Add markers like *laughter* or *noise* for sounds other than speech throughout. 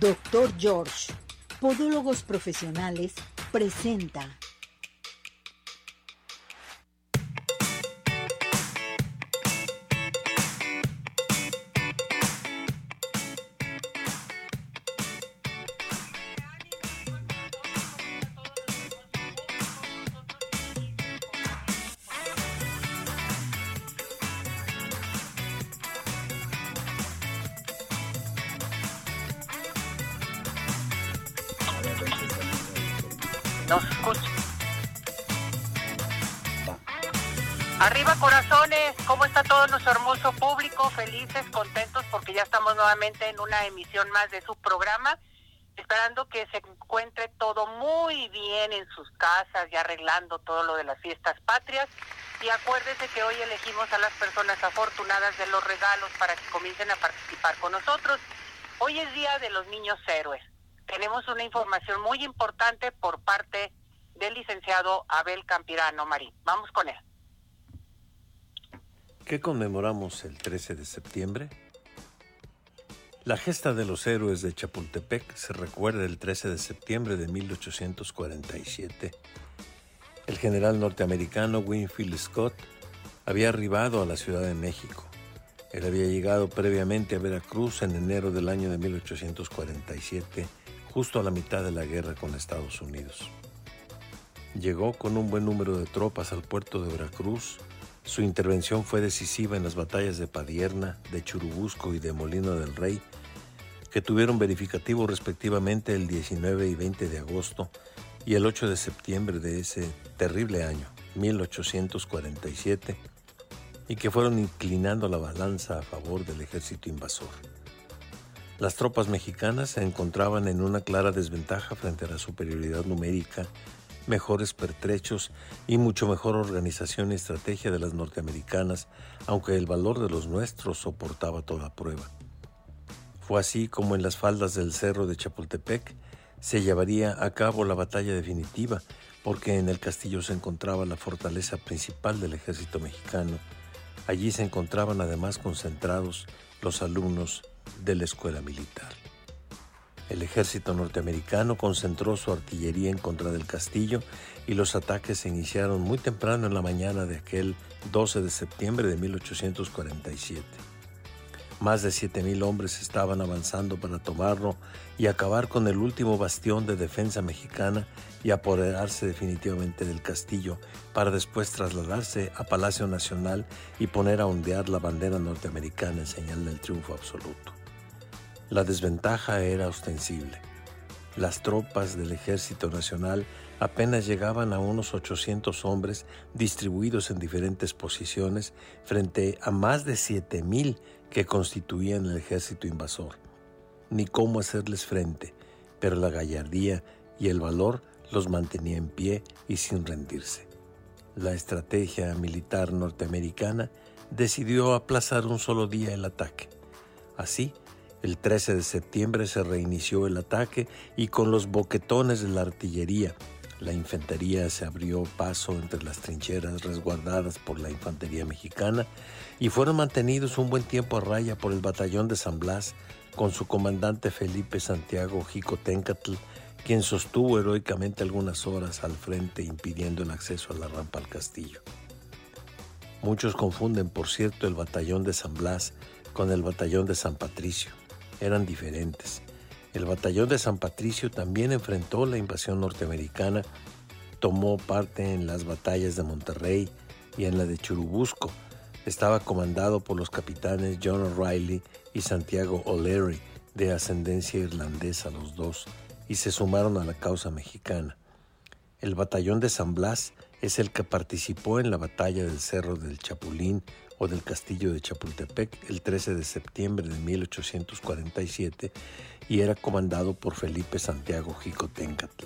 Doctor George, Podólogos Profesionales, presenta. Felices, contentos porque ya estamos nuevamente en una emisión más de su programa, esperando que se encuentre todo muy bien en sus casas y arreglando todo lo de las fiestas patrias. Y acuérdese que hoy elegimos a las personas afortunadas de los regalos para que comiencen a participar con nosotros. Hoy es Día de los Niños Héroes. Tenemos una información muy importante por parte del licenciado Abel Campirano Marín. Vamos con él. ¿Qué conmemoramos el 13 de septiembre? La gesta de los héroes de Chapultepec se recuerda el 13 de septiembre de 1847. El general norteamericano Winfield Scott había arribado a la Ciudad de México. Él había llegado previamente a Veracruz en enero del año de 1847, justo a la mitad de la guerra con Estados Unidos. Llegó con un buen número de tropas al puerto de Veracruz. Su intervención fue decisiva en las batallas de Padierna, de Churubusco y de Molino del Rey, que tuvieron verificativo respectivamente el 19 y 20 de agosto y el 8 de septiembre de ese terrible año, 1847, y que fueron inclinando la balanza a favor del ejército invasor. Las tropas mexicanas se encontraban en una clara desventaja frente a la superioridad numérica, mejores pertrechos y mucho mejor organización y estrategia de las norteamericanas, aunque el valor de los nuestros soportaba toda prueba. Fue así como en las faldas del cerro de Chapultepec se llevaría a cabo la batalla definitiva, porque en el castillo se encontraba la fortaleza principal del ejército mexicano. Allí se encontraban además concentrados los alumnos de la escuela militar. El ejército norteamericano concentró su artillería en contra del castillo y los ataques se iniciaron muy temprano en la mañana de aquel 12 de septiembre de 1847. Más de 7.000 hombres estaban avanzando para tomarlo y acabar con el último bastión de defensa mexicana y apoderarse definitivamente del castillo para después trasladarse a Palacio Nacional y poner a ondear la bandera norteamericana en señal del triunfo absoluto. La desventaja era ostensible. Las tropas del Ejército Nacional apenas llegaban a unos 800 hombres distribuidos en diferentes posiciones frente a más de 7.000 que constituían el ejército invasor. Ni cómo hacerles frente, pero la gallardía y el valor los mantenía en pie y sin rendirse. La estrategia militar norteamericana decidió aplazar un solo día el ataque. Así, el 13 de septiembre se reinició el ataque y con los boquetones de la artillería, la infantería se abrió paso entre las trincheras resguardadas por la infantería mexicana y fueron mantenidos un buen tiempo a raya por el batallón de San Blas con su comandante Felipe Santiago Jicotencatl, quien sostuvo heroicamente algunas horas al frente impidiendo el acceso a la rampa al castillo. Muchos confunden, por cierto, el batallón de San Blas con el batallón de San Patricio eran diferentes. El batallón de San Patricio también enfrentó la invasión norteamericana, tomó parte en las batallas de Monterrey y en la de Churubusco. Estaba comandado por los capitanes John O'Reilly y Santiago O'Leary, de ascendencia irlandesa los dos, y se sumaron a la causa mexicana. El batallón de San Blas es el que participó en la batalla del Cerro del Chapulín o del castillo de Chapultepec el 13 de septiembre de 1847 y era comandado por Felipe Santiago Jicotencatl.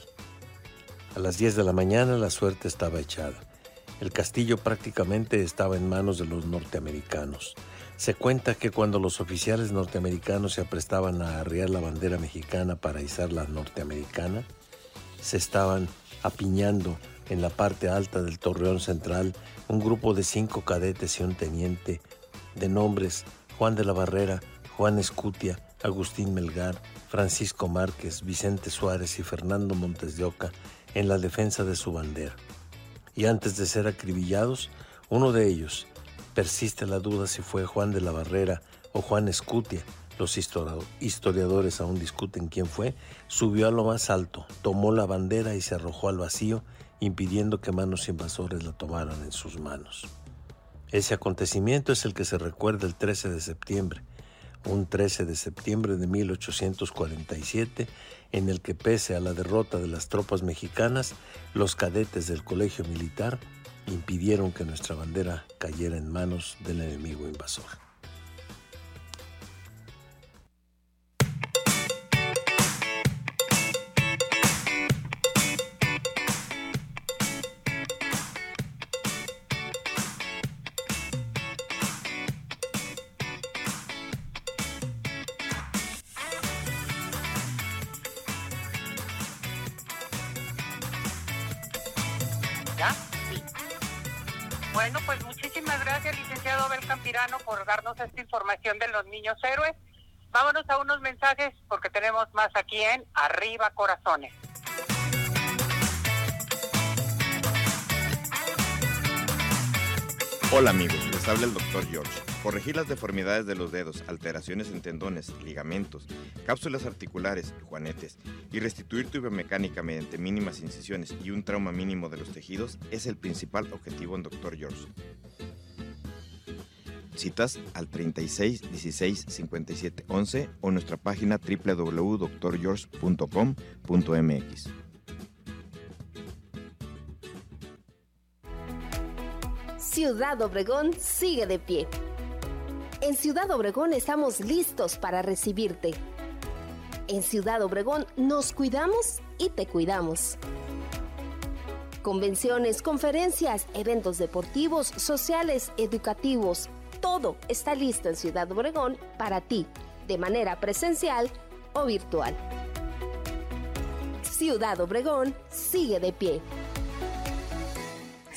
A las 10 de la mañana la suerte estaba echada. El castillo prácticamente estaba en manos de los norteamericanos. Se cuenta que cuando los oficiales norteamericanos se aprestaban a arriar la bandera mexicana para izar la norteamericana, se estaban apiñando en la parte alta del torreón central un grupo de cinco cadetes y un teniente de nombres Juan de la Barrera, Juan Escutia, Agustín Melgar, Francisco Márquez, Vicente Suárez y Fernando Montes de Oca en la defensa de su bandera. Y antes de ser acribillados, uno de ellos, persiste la duda si fue Juan de la Barrera o Juan Escutia, los historiadores aún discuten quién fue, subió a lo más alto, tomó la bandera y se arrojó al vacío, impidiendo que manos invasores la tomaran en sus manos. Ese acontecimiento es el que se recuerda el 13 de septiembre, un 13 de septiembre de 1847, en el que pese a la derrota de las tropas mexicanas, los cadetes del colegio militar impidieron que nuestra bandera cayera en manos del enemigo invasor. Niños héroes. Vámonos a unos mensajes porque tenemos más aquí en Arriba Corazones. Hola amigos, les habla el doctor George. Corregir las deformidades de los dedos, alteraciones en tendones, ligamentos, cápsulas articulares, juanetes y restituir tu biomecánica mediante mínimas incisiones y un trauma mínimo de los tejidos es el principal objetivo en Dr. George. Citas al 36 16 57 11 o nuestra página www.drgeorge.com.mx. Ciudad Obregón sigue de pie. En Ciudad Obregón estamos listos para recibirte. En Ciudad Obregón nos cuidamos y te cuidamos. Convenciones, conferencias, eventos deportivos, sociales, educativos, todo está listo en Ciudad Obregón para ti, de manera presencial o virtual. Ciudad Obregón sigue de pie.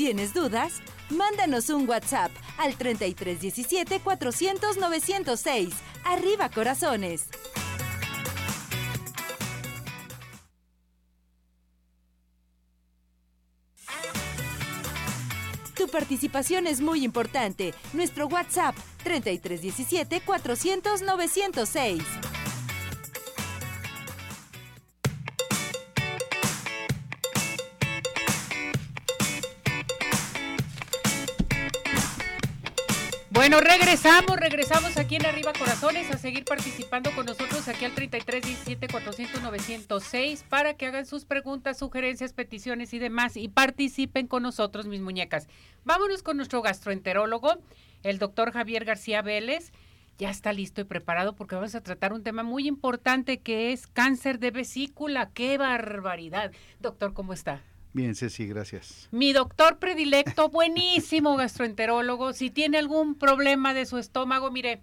¿Tienes dudas? Mándanos un WhatsApp al 3317 400 906. Arriba corazones. Tu participación es muy importante. Nuestro WhatsApp 3317 400 906. Bueno, regresamos, regresamos aquí en Arriba Corazones a seguir participando con nosotros aquí al 33 17 400 906 para que hagan sus preguntas, sugerencias, peticiones y demás y participen con nosotros, mis muñecas. Vámonos con nuestro gastroenterólogo, el doctor Javier García Vélez. Ya está listo y preparado porque vamos a tratar un tema muy importante que es cáncer de vesícula. ¡Qué barbaridad! Doctor, ¿cómo está? Bien, Ceci, gracias. Mi doctor predilecto, buenísimo gastroenterólogo. Si tiene algún problema de su estómago, mire,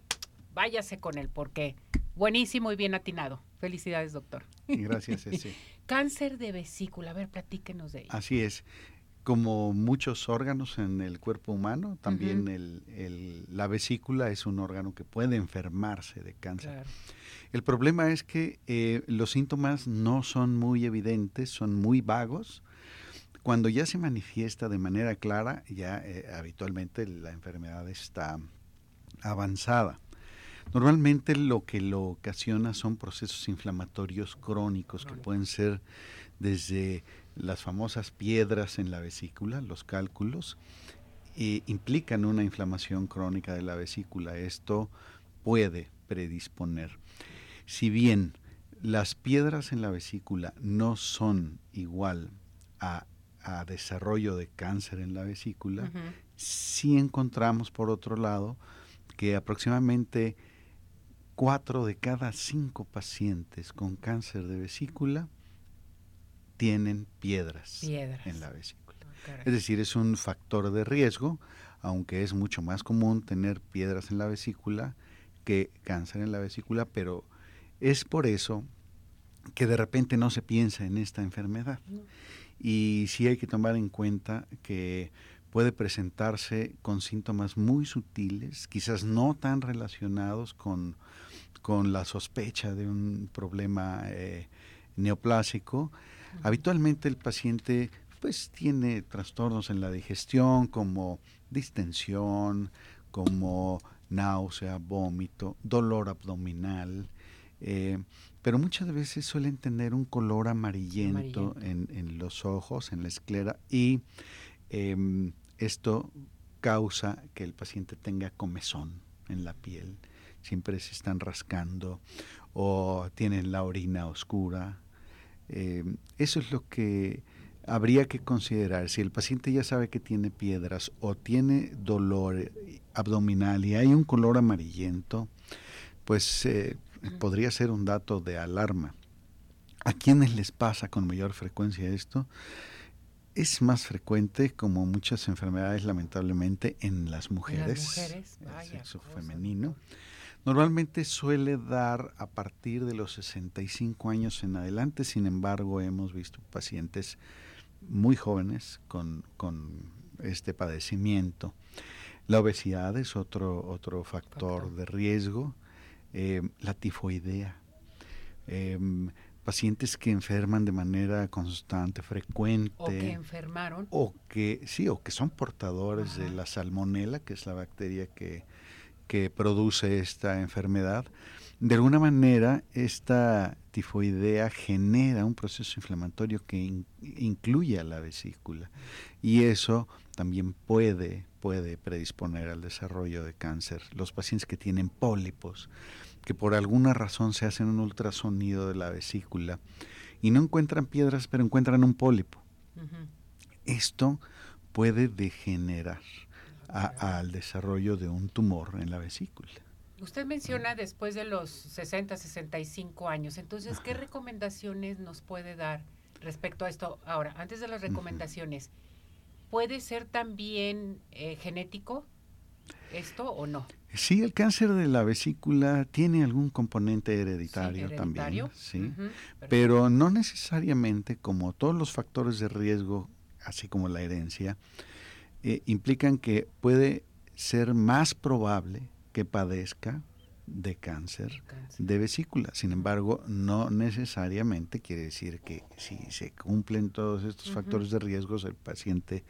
váyase con él, porque buenísimo y bien atinado. Felicidades, doctor. Gracias, *laughs* Ceci. Cáncer de vesícula, a ver, platíquenos de ello. Así es. Como muchos órganos en el cuerpo humano, también el, la vesícula es un órgano que puede enfermarse de cáncer. El problema es que eh, los síntomas no son muy evidentes, son muy vagos cuando ya se manifiesta de manera clara, ya eh, habitualmente la enfermedad está avanzada. Normalmente lo que lo ocasiona son procesos inflamatorios crónicos que pueden ser desde las famosas piedras en la vesícula, los cálculos, eh, implican una inflamación crónica de la vesícula. Esto puede predisponer. Si bien las piedras en la vesícula no son igual a, desarrollo de cáncer en la vesícula, sí encontramos por otro lado que aproximadamente cuatro de cada cinco pacientes con cáncer de vesícula tienen piedras, en la vesícula. Ah, es decir, es un factor de riesgo, aunque es mucho más común tener piedras en la vesícula que cáncer en la vesícula, pero es por eso que de repente no se piensa en esta enfermedad. Y sí hay que tomar en cuenta que puede presentarse con síntomas muy sutiles, quizás no tan relacionados con, con la sospecha de un problema eh, neoplásico. Habitualmente el paciente pues tiene trastornos en la digestión como distensión, como náusea, vómito, dolor abdominal, eh, pero muchas veces suelen tener un color amarillento, En, los ojos, en la esclera, y em, esto causa que el paciente tenga comezón en la piel, siempre se están rascando o tienen la orina oscura. Em, eso es lo que habría que considerar. Si el paciente ya sabe que tiene piedras o tiene dolor abdominal y hay un color amarillento, pues eh, podría ser un dato de alarma. ¿A quiénes les pasa con mayor frecuencia esto? Es más frecuente, como muchas enfermedades, lamentablemente, en las mujeres, en el sexo femenino. Normalmente suele dar a partir de los 65 años en adelante, sin embargo, hemos visto pacientes muy jóvenes con, este padecimiento. La obesidad es otro, otro factor de riesgo eh, la tifoidea, em, pacientes que enferman de manera constante, frecuente. O que enfermaron. O que, sí, o que son portadores de la salmonela, que es la bacteria que, que produce esta enfermedad. De alguna manera, esta tifoidea genera un proceso inflamatorio que incluye a la vesícula y eso también puede, puede predisponer al desarrollo de cáncer. Los pacientes que tienen pólipos, que por alguna razón se hacen un ultrasonido de la vesícula y no encuentran piedras, pero encuentran un pólipo. Esto puede degenerar al desarrollo de un tumor en la vesícula. Usted menciona después de los 60, 65 años. Entonces, ¿qué recomendaciones nos puede dar respecto a esto? Ahora, antes de las recomendaciones, ¿puede ser también eh, genético esto o no? Sí, el cáncer de la vesícula tiene algún componente hereditario, también, sí, pero no necesariamente como todos los factores de riesgo, así como la herencia, eh, implican que puede ser más probable que padezca de cáncer, de vesícula. Sin embargo, no necesariamente quiere decir que si se cumplen todos estos factores de riesgos, el paciente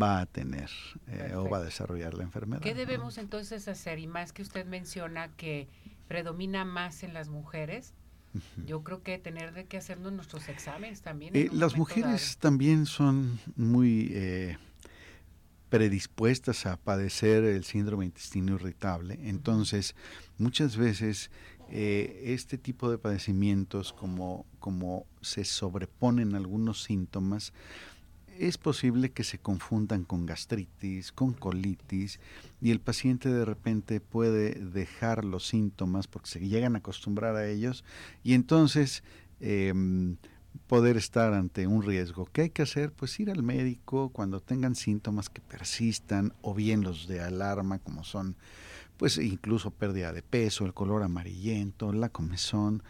va a tener eh, o va a desarrollar la enfermedad. ¿Qué debemos entonces hacer? Y más que usted menciona que predomina más en las mujeres, yo creo que tener de que hacernos nuestros exámenes también. Eh, las mujeres también son muy... Eh, predispuestas a padecer el síndrome intestino irritable. Entonces, muchas veces eh, este tipo de padecimientos, como, como se sobreponen algunos síntomas, es posible que se confundan con gastritis, con colitis, y el paciente de repente puede dejar los síntomas porque se llegan a acostumbrar a ellos, y entonces em, poder estar ante un riesgo. ¿Qué hay que hacer? Pues ir al médico cuando tengan síntomas que persistan o bien los de alarma como son pues incluso pérdida de peso, el color amarillento, la comezón.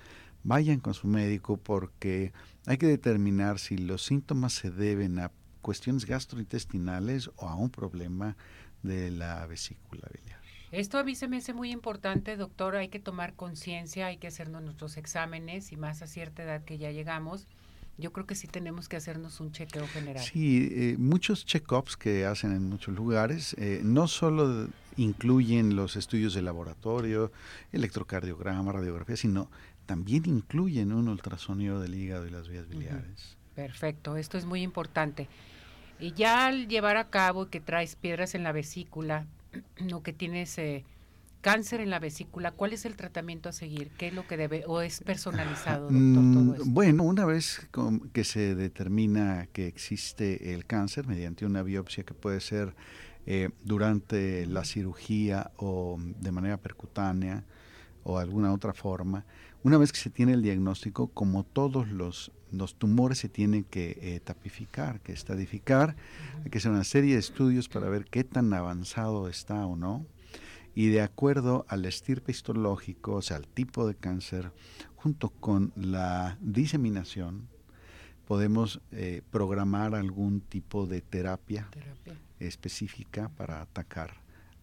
Vayan con su médico porque hay que determinar si los síntomas se deben a cuestiones gastrointestinales o a un problema de la vesícula biliar. Esto a mí se me hace muy importante, doctor. Hay que tomar conciencia, hay que hacernos nuestros exámenes y más a cierta edad que ya llegamos. Yo creo que sí tenemos que hacernos un chequeo general. Sí, eh, muchos check-ups que hacen en muchos lugares eh, no solo incluyen los estudios de laboratorio, electrocardiograma, radiografía, sino también incluyen un ultrasonido del hígado y las vías biliares. Perfecto, esto es muy importante. Y ya al llevar a cabo que traes piedras en la vesícula *clears throat* o que tienes eh, cáncer en la vesícula, ¿cuál es el tratamiento a seguir? ¿Qué es lo que debe o es personalizado, doctor? Mm, bueno, una vez que se determina que existe el cáncer mediante una biopsia que puede ser eh, durante la cirugía o de manera percutánea o alguna otra forma, una vez que se tiene el diagnóstico, como todos los, los tumores se tienen que eh, tapificar, que estadificar, hay que hacer una serie de estudios para ver qué tan avanzado está o no. Y de acuerdo al estirpe histológico, o sea, al tipo de cáncer, junto con la diseminación, podemos eh, programar algún tipo de terapia, específica para atacar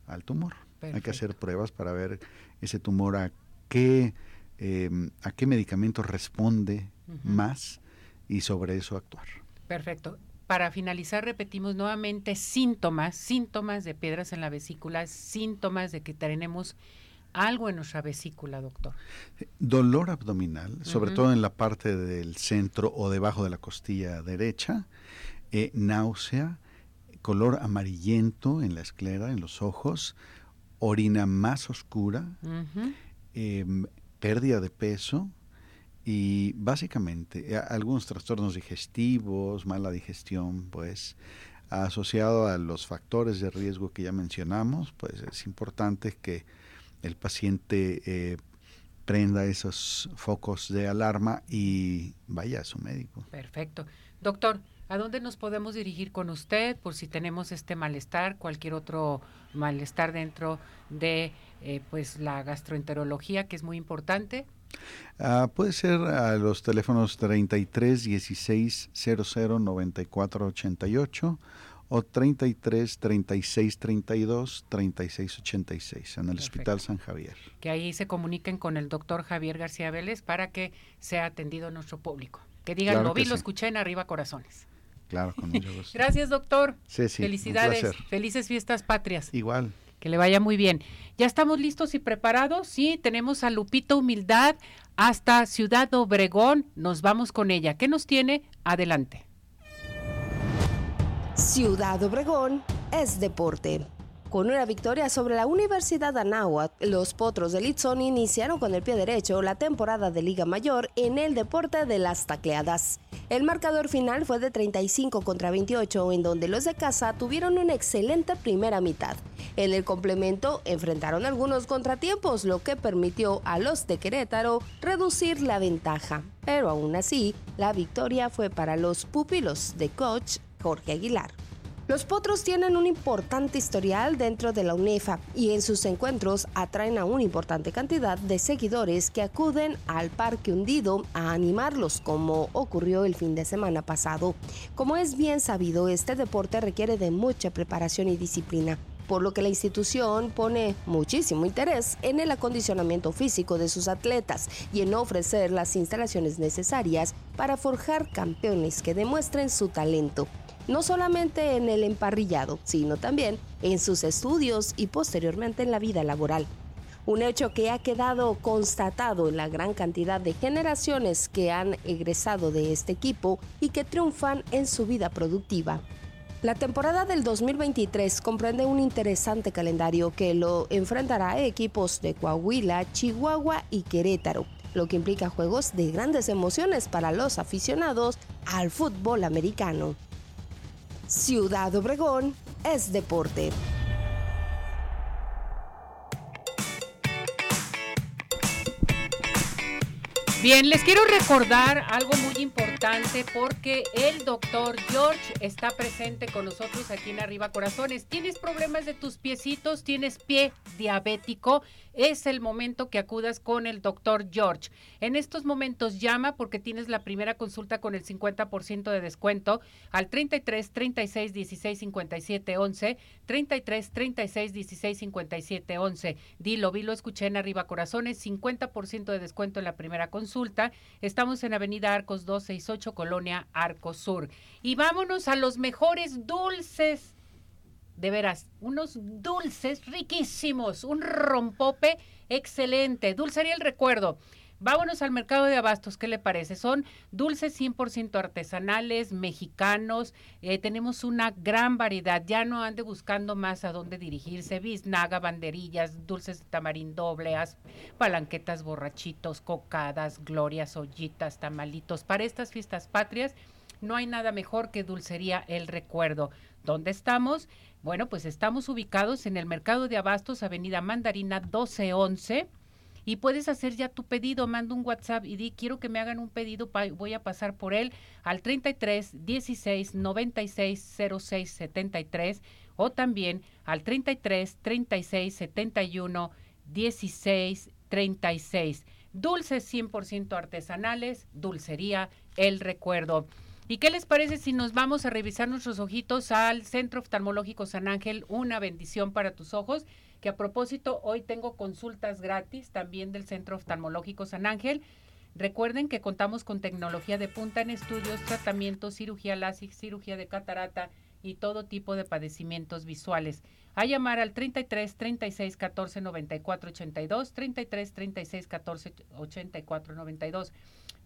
al tumor. Hay que hacer pruebas para ver ese tumor a qué, em, a qué medicamento responde más y sobre eso actuar. Perfecto para finalizar, repetimos nuevamente síntomas, síntomas de piedras en la vesícula, síntomas de que tenemos algo en nuestra vesícula, doctor. Dolor abdominal, sobre todo en la parte del centro o debajo de la costilla derecha, eh, náusea, color amarillento en la esclera, en los ojos, orina más oscura, em, pérdida de peso, y básicamente eh, algunos trastornos digestivos, mala digestión, pues asociado a los factores de riesgo que ya mencionamos, pues es importante que el paciente eh, prenda esos focos de alarma y vaya a su médico. Perfecto. Doctor, ¿a dónde nos podemos dirigir con usted por si tenemos este malestar, cualquier otro malestar dentro de eh, pues la gastroenterología, que es muy importante? Ah, puede ser a los teléfonos 33 16 00 94 88 o 33 36 32 36 86 en el Hospital San Javier. Que ahí se comuniquen con el doctor Javier García Vélez para que sea atendido nuestro público. Que digan, lo vi, lo escuché en Arriba Corazones. Claro, con mucho gusto. *laughs* Gracias, doctor. Felicidades. Felices fiestas patrias. Igual. Que le vaya muy bien. Ya estamos listos y preparados. Sí, tenemos a Lupita Humildad hasta Ciudad Obregón. Nos vamos con ella. ¿Qué nos tiene? Adelante. Ciudad Obregón es deporte. Con una victoria sobre la Universidad Anáhuac, los Potros de Litzón iniciaron con el pie derecho la temporada de Liga Mayor en el deporte de las tacleadas. El marcador final fue de 35 contra 28, en donde los de casa tuvieron una excelente primera mitad. En el complemento enfrentaron algunos contratiempos, lo que permitió a los de Querétaro reducir la ventaja. Pero aún así, la victoria fue para los pupilos de coach Jorge Aguilar. Los potros tienen un importante historial dentro de la UNEFA y en sus encuentros atraen a una importante cantidad de seguidores que acuden al parque hundido a animarlos como ocurrió el fin de semana pasado. Como es bien sabido, este deporte requiere de mucha preparación y disciplina por lo que la institución pone muchísimo interés en el acondicionamiento físico de sus atletas y en ofrecer las instalaciones necesarias para forjar campeones que demuestren su talento no solamente en el emparrillado, sino también en sus estudios y posteriormente en la vida laboral. Un hecho que ha quedado constatado en la gran cantidad de generaciones que han egresado de este equipo y que triunfan en su vida productiva. La temporada del 2023 comprende un interesante calendario que lo enfrentará a equipos de Coahuila, Chihuahua y Querétaro, lo que implica juegos de grandes emociones para los aficionados al fútbol americano. Ciudad Obregón es deporte. Bien, les quiero recordar algo muy importante porque el doctor George está presente con nosotros aquí en Arriba Corazones. ¿Tienes problemas de tus piecitos? ¿Tienes pie diabético? Es el momento que acudas con el doctor George. En estos momentos llama porque tienes la primera consulta con el 50% de descuento al 33 36 16 57 11, 33 36 16 57 11. Dilo, vi, lo escuché en Arriba Corazones, 50% de descuento en la primera consulta. Estamos en Avenida Arcos 268, Colonia Arcos Sur. Y vámonos a los mejores dulces. De veras, unos dulces riquísimos, un rompope excelente. Dulcería el recuerdo. Vámonos al mercado de abastos, ¿qué le parece? Son dulces 100% artesanales, mexicanos, eh, tenemos una gran variedad, ya no ande buscando más a dónde dirigirse, biznaga, banderillas, dulces de tamarindo, obleas, palanquetas, borrachitos, cocadas, glorias, ollitas, tamalitos. Para estas fiestas patrias no hay nada mejor que Dulcería El Recuerdo. ¿Dónde estamos? Bueno, pues estamos ubicados en el mercado de abastos, Avenida Mandarina 1211 y puedes hacer ya tu pedido, manda un WhatsApp y di quiero que me hagan un pedido, voy a pasar por él al 33 16 96 06 73 o también al 33 36 71 16 36. Dulces 100% artesanales, dulcería El Recuerdo. ¿Y qué les parece si nos vamos a revisar nuestros ojitos al Centro Oftalmológico San Ángel? Una bendición para tus ojos que a propósito hoy tengo consultas gratis también del Centro Oftalmológico San Ángel. Recuerden que contamos con tecnología de punta en estudios, tratamientos, cirugía láser, cirugía de catarata y todo tipo de padecimientos visuales. A llamar al 33 36 14 94 82, 33 36 14 84 92.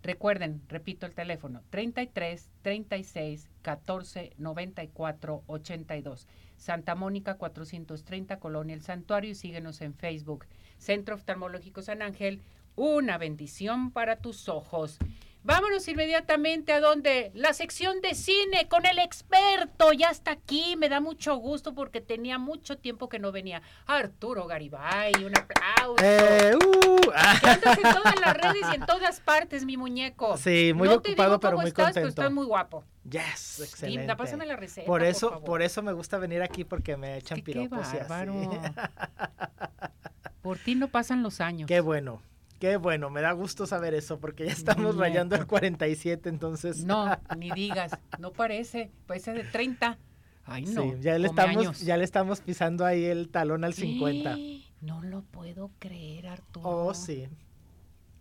Recuerden, repito el teléfono, 33 36 14 94 82. Santa Mónica 430, Colonia El Santuario y síguenos en Facebook. Centro Oftalmológico San Ángel, una bendición para tus ojos. Vámonos inmediatamente a donde la sección de cine con el experto ya está aquí. Me da mucho gusto porque tenía mucho tiempo que no venía. Arturo Garibay, un aplauso. Eh, uh, andas en todas las redes y en todas partes, mi muñeco. Sí, muy ocupado, pero muy estás, contento. Pero estás muy guapo. Yes, excelente. Sí, pásame la receta. Por eso, por, por, eso me gusta venir aquí porque me echan piropos qué bárbaro. *laughs* por ti no pasan los años. Qué bueno. Qué bueno, me da gusto saber eso porque ya estamos rayando el 47, entonces. No, *laughs* ni digas, no parece, parece de 30. Ay, no. Sí, ya le estamos ya le estamos pisando ahí el talón al 50. No lo puedo creer, Arturo. Oh, sí.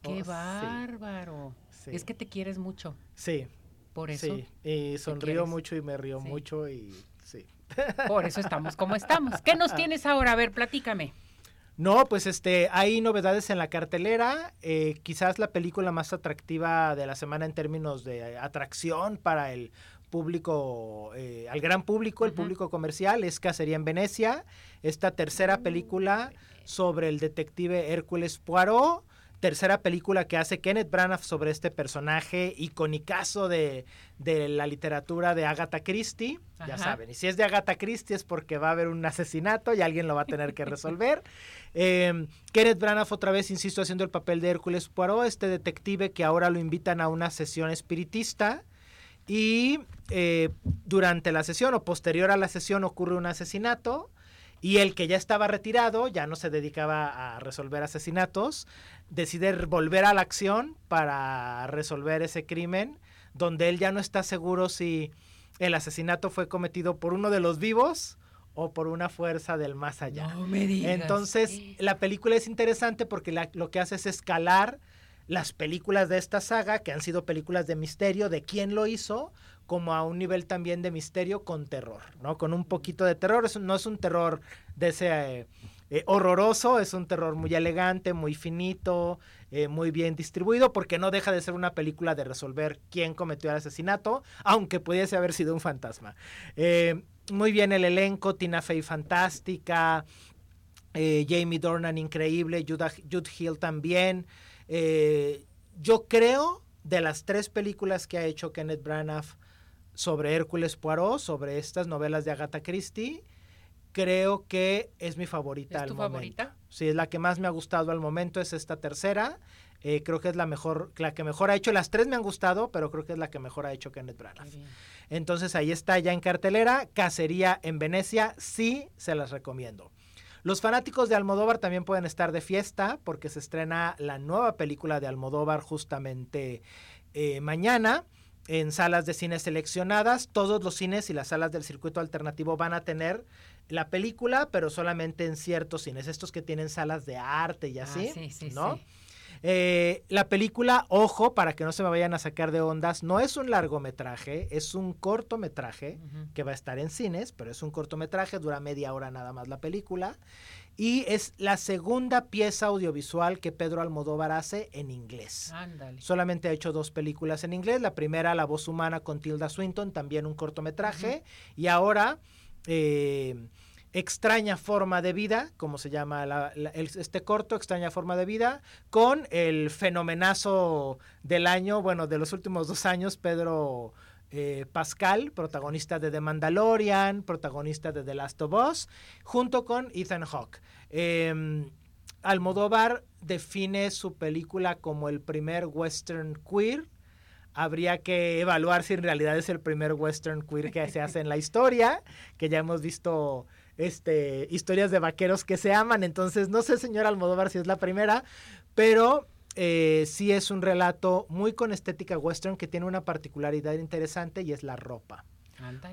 Qué oh, bárbaro. Sí. Es que te quieres mucho. Sí. Por eso. Sí, y sonrío mucho y me río sí. mucho y sí. Por eso estamos como estamos. ¿Qué nos *laughs* tienes ahora? A ver, platícame. No, pues este, hay novedades en la cartelera. Eh, quizás la película más atractiva de la semana en términos de atracción para el público, eh, al gran público, el uh -huh. público comercial, es Cacería en Venecia. Esta tercera película sobre el detective Hércules Poirot tercera película que hace Kenneth Branagh sobre este personaje iconicazo de, de la literatura de Agatha Christie. Ajá. Ya saben, y si es de Agatha Christie es porque va a haber un asesinato y alguien lo va a tener que *laughs* resolver. eh, Kenneth Branagh otra vez, insisto, haciendo el papel de Hércules Poirot, este detective que ahora lo invitan a una sesión espiritista. Y eh, durante la sesión o posterior a la sesión ocurre un asesinato y el que ya estaba retirado, ya no se dedicaba a resolver asesinatos, decide volver a la acción para resolver ese crimen, donde él ya no está seguro si el asesinato fue cometido por uno de los vivos o por una fuerza del más allá. No me digas. Entonces, la película es interesante porque la, lo que hace es escalar las películas de esta saga, que han sido películas de misterio, de quién lo hizo, como a un nivel también de misterio con terror, ¿no? Con un poquito de terror, es, no es un terror de ese eh, eh, horroroso, es un terror muy elegante, muy finito, eh, muy bien distribuido, porque no deja de ser una película de resolver quién cometió el asesinato, aunque pudiese haber sido un fantasma. muy bien el elenco, Tina Fey fantástica, Jamie Dornan increíble, Judah, Jude Hill también. yo creo de las tres películas que ha hecho Kenneth Branagh sobre Hércules Poirot, sobre estas novelas de Agatha Christie, creo que es mi favorita ¿Es al tu momento. favorita? Sí, es la que más me ha gustado al momento, es esta tercera. Eh, creo que es la mejor, la que mejor ha hecho. Las tres me han gustado, pero creo que es la que mejor ha hecho Kenneth Branagh. Entonces ahí está ya en cartelera. Cacería en Venecia, sí se las recomiendo. Los fanáticos de Almodóvar también pueden estar de fiesta porque se estrena la nueva película de Almodóvar justamente eh, mañana en salas de cine seleccionadas. Todos los cines y las salas del circuito alternativo van a tener la película, pero solamente en ciertos cines, estos que tienen salas de arte y así, ah, sí, sí, ¿no? Sí. Eh, la película, ojo, para que no se me vayan a sacar de ondas, no es un largometraje, es un cortometraje que va a estar en cines, pero es un cortometraje, dura media hora nada más la película. Y es la segunda pieza audiovisual que Pedro Almodóvar hace en inglés. Ándale. Solamente ha hecho dos películas en inglés. La primera, La voz humana con Tilda Swinton, también un cortometraje. Y ahora, eh, Extraña forma de vida, como se llama este corto, Extraña forma de vida, con el fenomenazo del año, bueno, de los últimos dos años, Pedro eh, Pascal, protagonista de The Mandalorian, protagonista de The Last of Us, junto con Ethan Hawke. Em, Almodóvar define su película como el primer western queer. Habría que evaluar si en realidad es el primer western queer que se hace en la historia, que ya hemos visto este, historias de vaqueros que se aman. Entonces, no sé, señor Almodóvar, si es la primera, pero eh, sí es un relato muy con estética western que tiene una particularidad interesante y es la ropa.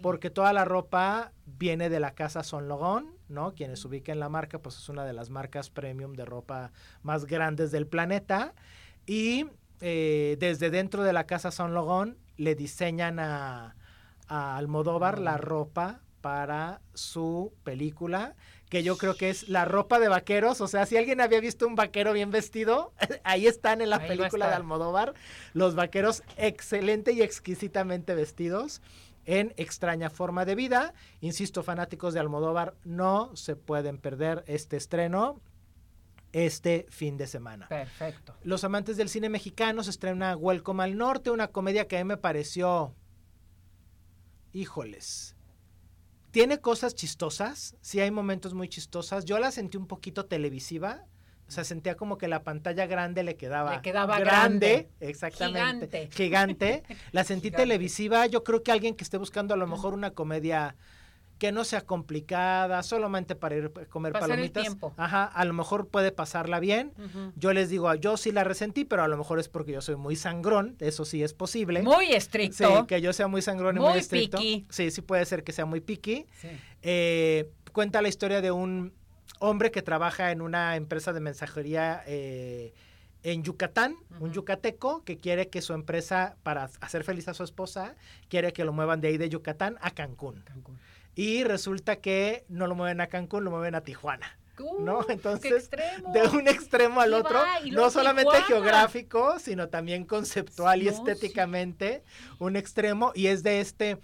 Porque toda la ropa viene de la casa Son Logon, ¿no? Quienes ubiquen la marca, pues es una de las marcas premium de ropa más grandes del planeta. Y eh, desde dentro de la casa Son Logon le diseñan a, a Almodóvar la ropa para su película, que yo creo que es la ropa de vaqueros. O sea, si alguien había visto un vaquero bien vestido, *laughs* ahí están en la película de Almodóvar, los vaqueros excelente y exquisitamente vestidos en extraña forma de vida. Insisto, fanáticos de Almodóvar, no se pueden perder este estreno este fin de semana. Perfecto. Los amantes del cine mexicano se estrena Welcome al Norte, una comedia que a mí me pareció, híjoles, tiene cosas chistosas, sí hay momentos muy chistosas. Yo la sentí un poquito televisiva. O sea, sentía como que la pantalla grande le quedaba, le quedaba grande, exactamente, gigante. La sentí televisiva. Yo creo que alguien que esté buscando a lo mejor una comedia que no sea complicada, solamente para ir a comer Pasar palomitas. El. Ajá, a lo mejor puede pasarla bien. Yo les digo, yo sí la resentí, pero a lo mejor es porque yo soy muy sangrón, eso sí es posible. Muy estricto. Sí, que yo sea muy sangrón y muy, estricto. Sí, sí puede ser que sea muy picky. Eh, cuenta la historia de un hombre que trabaja en una empresa de mensajería eh, en Yucatán, un yucateco que quiere que su empresa, para hacer feliz a su esposa, quiere que lo muevan de ahí de Yucatán a Cancún. Cancún y resulta que no lo mueven a Cancún, lo mueven a Tijuana. ¿no? Uh, Entonces, de un extremo al otro, no solamente geográfico, sino también conceptual y estéticamente, un extremo, y es de este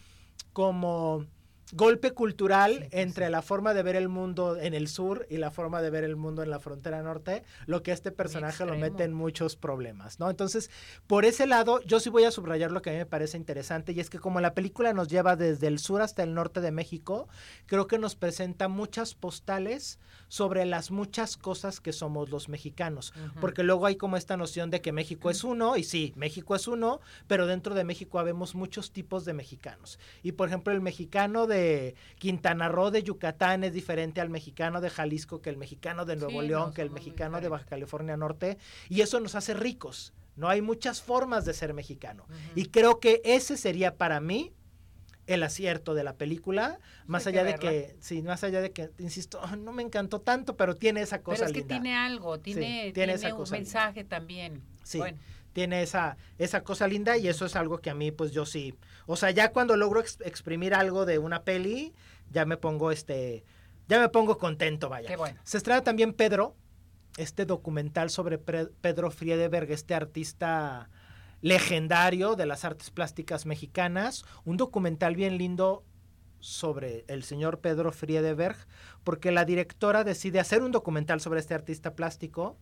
como golpe cultural entre la forma de ver el mundo en el sur y la forma de ver el mundo en la frontera norte, lo que este personaje lo mete en muchos problemas, ¿no? Entonces, por ese lado, yo sí voy a subrayar lo que a mí me parece interesante y es que como la película nos lleva desde el sur hasta el norte de México, creo que nos presenta muchas postales sobre las muchas cosas que somos los mexicanos, porque luego hay como esta noción de que México es uno, y sí, México es uno, pero dentro de México habemos muchos tipos de mexicanos. Y por ejemplo, el mexicano de Quintana Roo, de Yucatán, es diferente al mexicano de Jalisco, que el mexicano de Nuevo León, que el mexicano de Baja California Norte, y eso nos hace ricos. No hay muchas formas de ser mexicano. Y creo que ese sería para mí el acierto de la película, más allá de que, sí, más allá de que, insisto, no me encantó tanto, pero tiene esa cosa Pero es que tiene algo, tiene, tiene, un mensaje también. Sí, tiene esa, esa cosa linda y eso es algo que a mí, pues yo sí, o sea, ya cuando logro exprimir algo de una peli, ya me pongo este, ya me pongo contento, vaya. Qué bueno. Se estrena también Pedro, este documental sobre Pedro Friedeberg, este artista legendario de las artes plásticas mexicanas, un documental bien lindo sobre el señor Pedro Friedeberg, porque la directora decide hacer un documental sobre este artista plástico.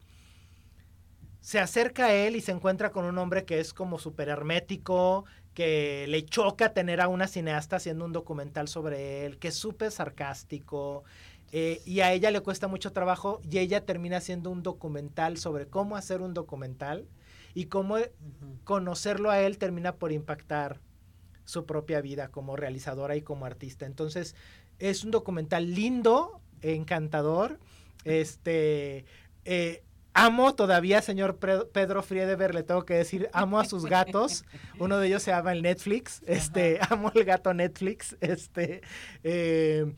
Se acerca a él y se encuentra con un hombre que es como súper hermético, que le choca tener a una cineasta haciendo un documental sobre él, que es súper sarcástico, eh, y a ella le cuesta mucho trabajo y ella termina haciendo un documental sobre cómo hacer un documental y cómo conocerlo a él termina por impactar su propia vida como realizadora y como artista. Entonces, es un documental lindo, encantador. Este, eh, amo todavía, señor Pedro Friedeberg, le tengo que decir, amo a sus *laughs* gatos. Uno de ellos se llama el Netflix. Este, *laughs* amo el gato Netflix. Este, eh,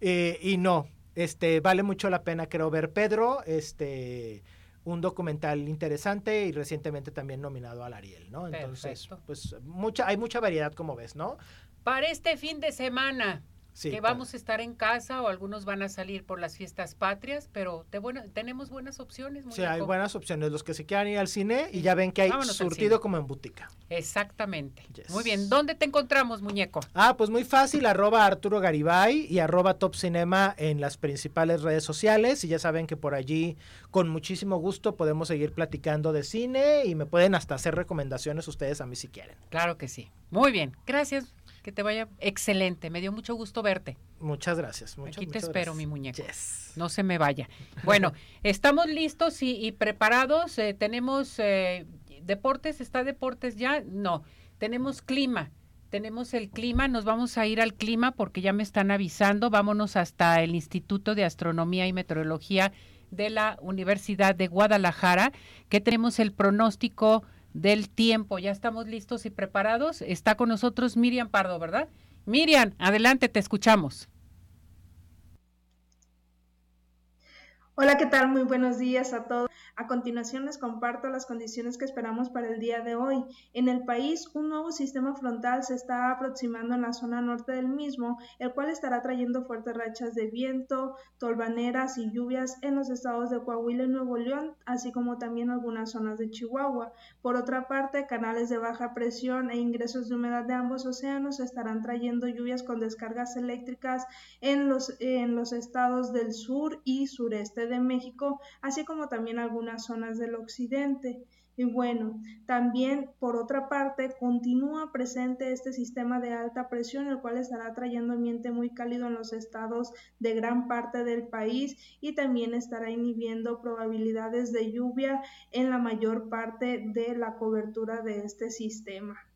eh, y no, este, vale mucho la pena, creo, ver Pedro. Este, un documental interesante y recientemente también nominado al Ariel, ¿no? Entonces, pues mucha, hay mucha variedad como ves, ¿no? Para este fin de semana, que vamos a estar en casa o algunos van a salir por las fiestas patrias, pero bueno, tenemos buenas opciones. Sí, hay buenas opciones. Los que se quieran ir al cine y ya ven que hay surtido como en butica. Exactamente. Muy bien. ¿Dónde te encontramos, muñeco? Ah, pues muy fácil, arroba Arturo Garibay y arroba Top Cinema en las principales redes sociales. Y ya saben que por allí, con muchísimo gusto, podemos seguir platicando de cine y me pueden hasta hacer recomendaciones ustedes a mí si quieren. Claro que sí. Muy bien. Gracias. Que te vaya excelente. Me dio mucho gusto verte. Muchas gracias. Aquí te espero, mi muñeco. No se me vaya. Bueno, *laughs* estamos listos y, preparados. Eh, tenemos eh, deportes. ¿Está deportes ya? No. Tenemos clima. Tenemos el clima, nos vamos a ir al clima porque ya me están avisando. Vámonos hasta el Instituto de Astronomía y Meteorología de la Universidad de Guadalajara, que tenemos el pronóstico del tiempo. Ya estamos listos y preparados. Está con nosotros Miriam Pardo, ¿verdad? Miriam, adelante, te escuchamos. Hola, ¿qué tal? Muy buenos días a todos. A continuación les comparto las condiciones que esperamos para el día de hoy. En el país, un nuevo sistema frontal se está aproximando en la zona norte del mismo, el cual estará trayendo fuertes rachas de viento, tolvaneras y lluvias en los estados de Coahuila y Nuevo León, así como también algunas zonas de Chihuahua. Por otra parte, canales de baja presión e ingresos de humedad de ambos océanos estarán trayendo lluvias con descargas eléctricas en los, en los estados del sur y sureste de México, así como también algunas zonas del occidente. Y bueno, también por otra parte continúa presente este sistema de alta presión, el cual estará trayendo ambiente muy cálido en los estados de gran parte del país y también estará inhibiendo probabilidades de lluvia en la mayor parte de la cobertura de este sistema.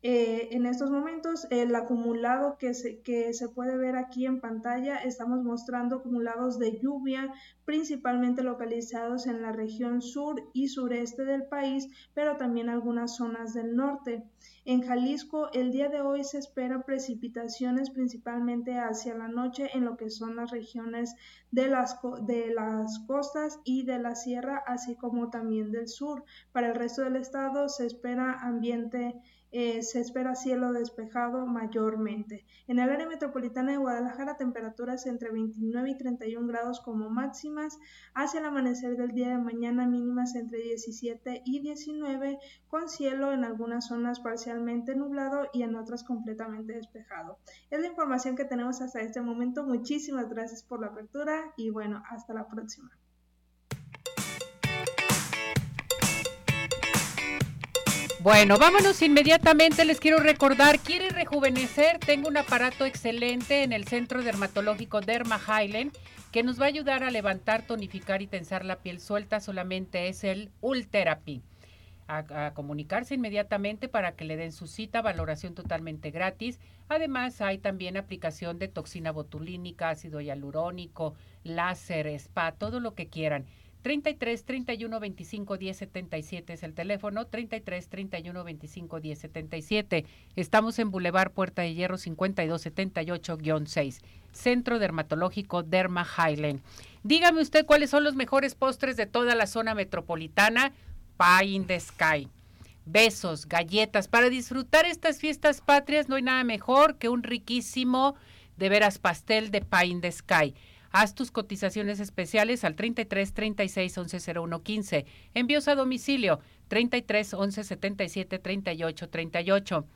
Eh, en estos momentos, el acumulado que se, que se puede ver aquí en pantalla, estamos mostrando acumulados de lluvia, principalmente localizados en la región sur y sureste del país, pero también algunas zonas del norte. En Jalisco, el día de hoy se esperan precipitaciones principalmente hacia la noche en lo que son las regiones de las, de las costas y de la sierra, así como también del sur. Para el resto del estado se espera ambiente eh, se espera cielo despejado mayormente. En el área metropolitana de Guadalajara, temperaturas entre 29 y 31 grados como máximas. Hacia el amanecer del día de mañana, mínimas entre 17 y 19, con cielo en algunas zonas parcialmente nublado y en otras completamente despejado. Es la información que tenemos hasta este momento. Muchísimas gracias por la apertura y bueno, hasta la próxima. Bueno, vámonos inmediatamente. Les quiero recordar, ¿quiere rejuvenecer? Tengo un aparato excelente en el Centro Dermatológico Derma Highland que nos va a ayudar a levantar, tonificar y tensar la piel suelta. Solamente es el Ultherapy. A, a, comunicarse inmediatamente para que le den su cita, valoración totalmente gratis. Además, hay también aplicación de toxina botulínica, ácido hialurónico, láser, spa, todo lo que quieran. 33 31 25 10 77 es el teléfono, 33 31 25 10 77. Estamos en Boulevard Puerta de Hierro 52 78-6, Centro Dermatológico Derma Highland. Dígame usted cuáles son los mejores postres de toda la zona metropolitana. Pie in the Sky. Besos, galletas. Para disfrutar estas fiestas patrias no hay nada mejor que un riquísimo, de veras, pastel de Pie in the Sky. Haz tus cotizaciones especiales al 33 36 11 01 15. Envíos a domicilio 33 11 77 38 38.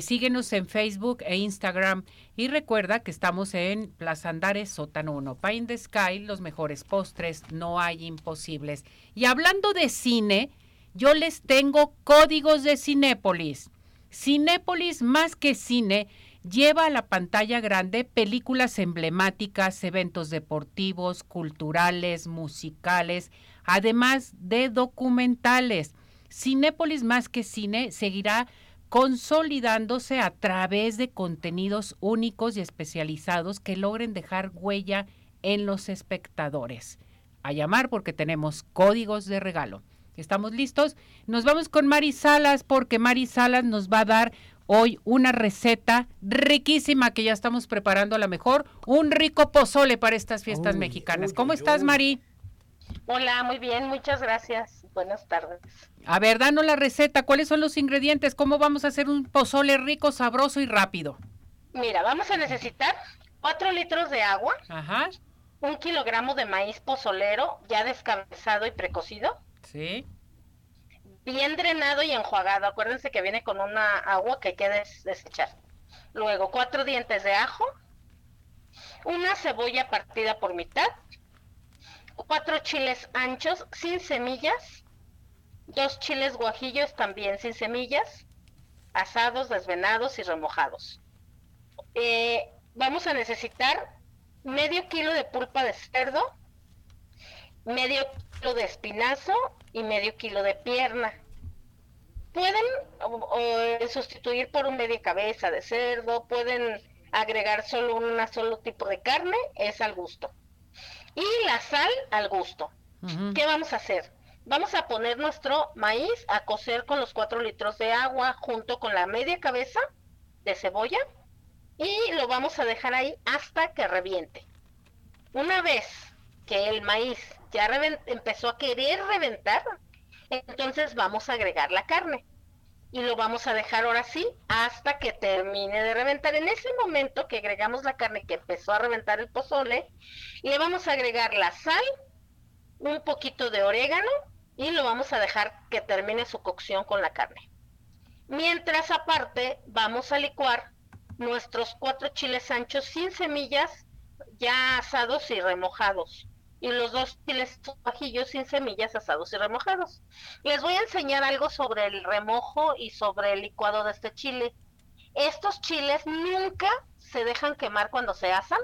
síguenos en Facebook e Instagram y recuerda que estamos en Plaza Andares, Sótano 1. Pine the Sky, los mejores postres, no hay imposibles. Y hablando de cine, yo les tengo códigos de Cinépolis. Cinépolis más que cine lleva a la pantalla grande películas emblemáticas, eventos deportivos, culturales, musicales, además de documentales. Cinépolis más que cine seguirá consolidándose a través de contenidos únicos y especializados que logren dejar huella en los espectadores. A llamar porque tenemos códigos de regalo. ¿Estamos listos? Nos vamos con Mari Salas porque Mari Salas nos va a dar hoy una receta riquísima que ya estamos preparando a la mejor, un rico pozole para estas fiestas mexicanas. ¿Cómo estás, Mari? Hola, muy bien, muchas gracias. Buenas tardes. A ver, danos la receta. ¿Cuáles son los ingredientes? ¿Cómo vamos a hacer un pozole rico, sabroso y rápido? Mira, vamos a necesitar 4 litros de agua, Ajá. un kilogramo de maíz pozolero ya descabezado y precocido, Sí. Bien drenado y enjuagado. Acuérdense que viene con una agua que hay que des- desechar. Luego, cuatro dientes de ajo, una cebolla partida por mitad, cuatro chiles anchos sin semillas, dos chiles guajillos también sin semillas, asados, desvenados y remojados. Eh, vamos a necesitar medio kilo de pulpa de cerdo, medio kilo de espinazo y medio kilo de pierna. Pueden o- o, sustituir por un media cabeza de cerdo, pueden agregar solo un solo tipo de carne, es al gusto. Y la sal al gusto. ¿Qué vamos a hacer? Vamos a poner nuestro maíz a cocer con los 4 litros de agua junto con la media cabeza de cebolla y lo vamos a dejar ahí hasta que reviente. Una vez que el maíz ya empezó a querer reventar, entonces vamos a agregar la carne y lo vamos a dejar ahora sí hasta que termine de reventar. En ese momento que agregamos la carne que empezó a reventar el pozole, le vamos a agregar la sal, un poquito de orégano y lo vamos a dejar que termine su cocción con la carne. Mientras aparte vamos a licuar nuestros cuatro chiles anchos sin semillas ya asados y remojados y los dos chiles guajillos sin semillas asados y remojados. Les voy a enseñar algo sobre el remojo y sobre el licuado de este chile. Estos chiles nunca se dejan quemar cuando se asan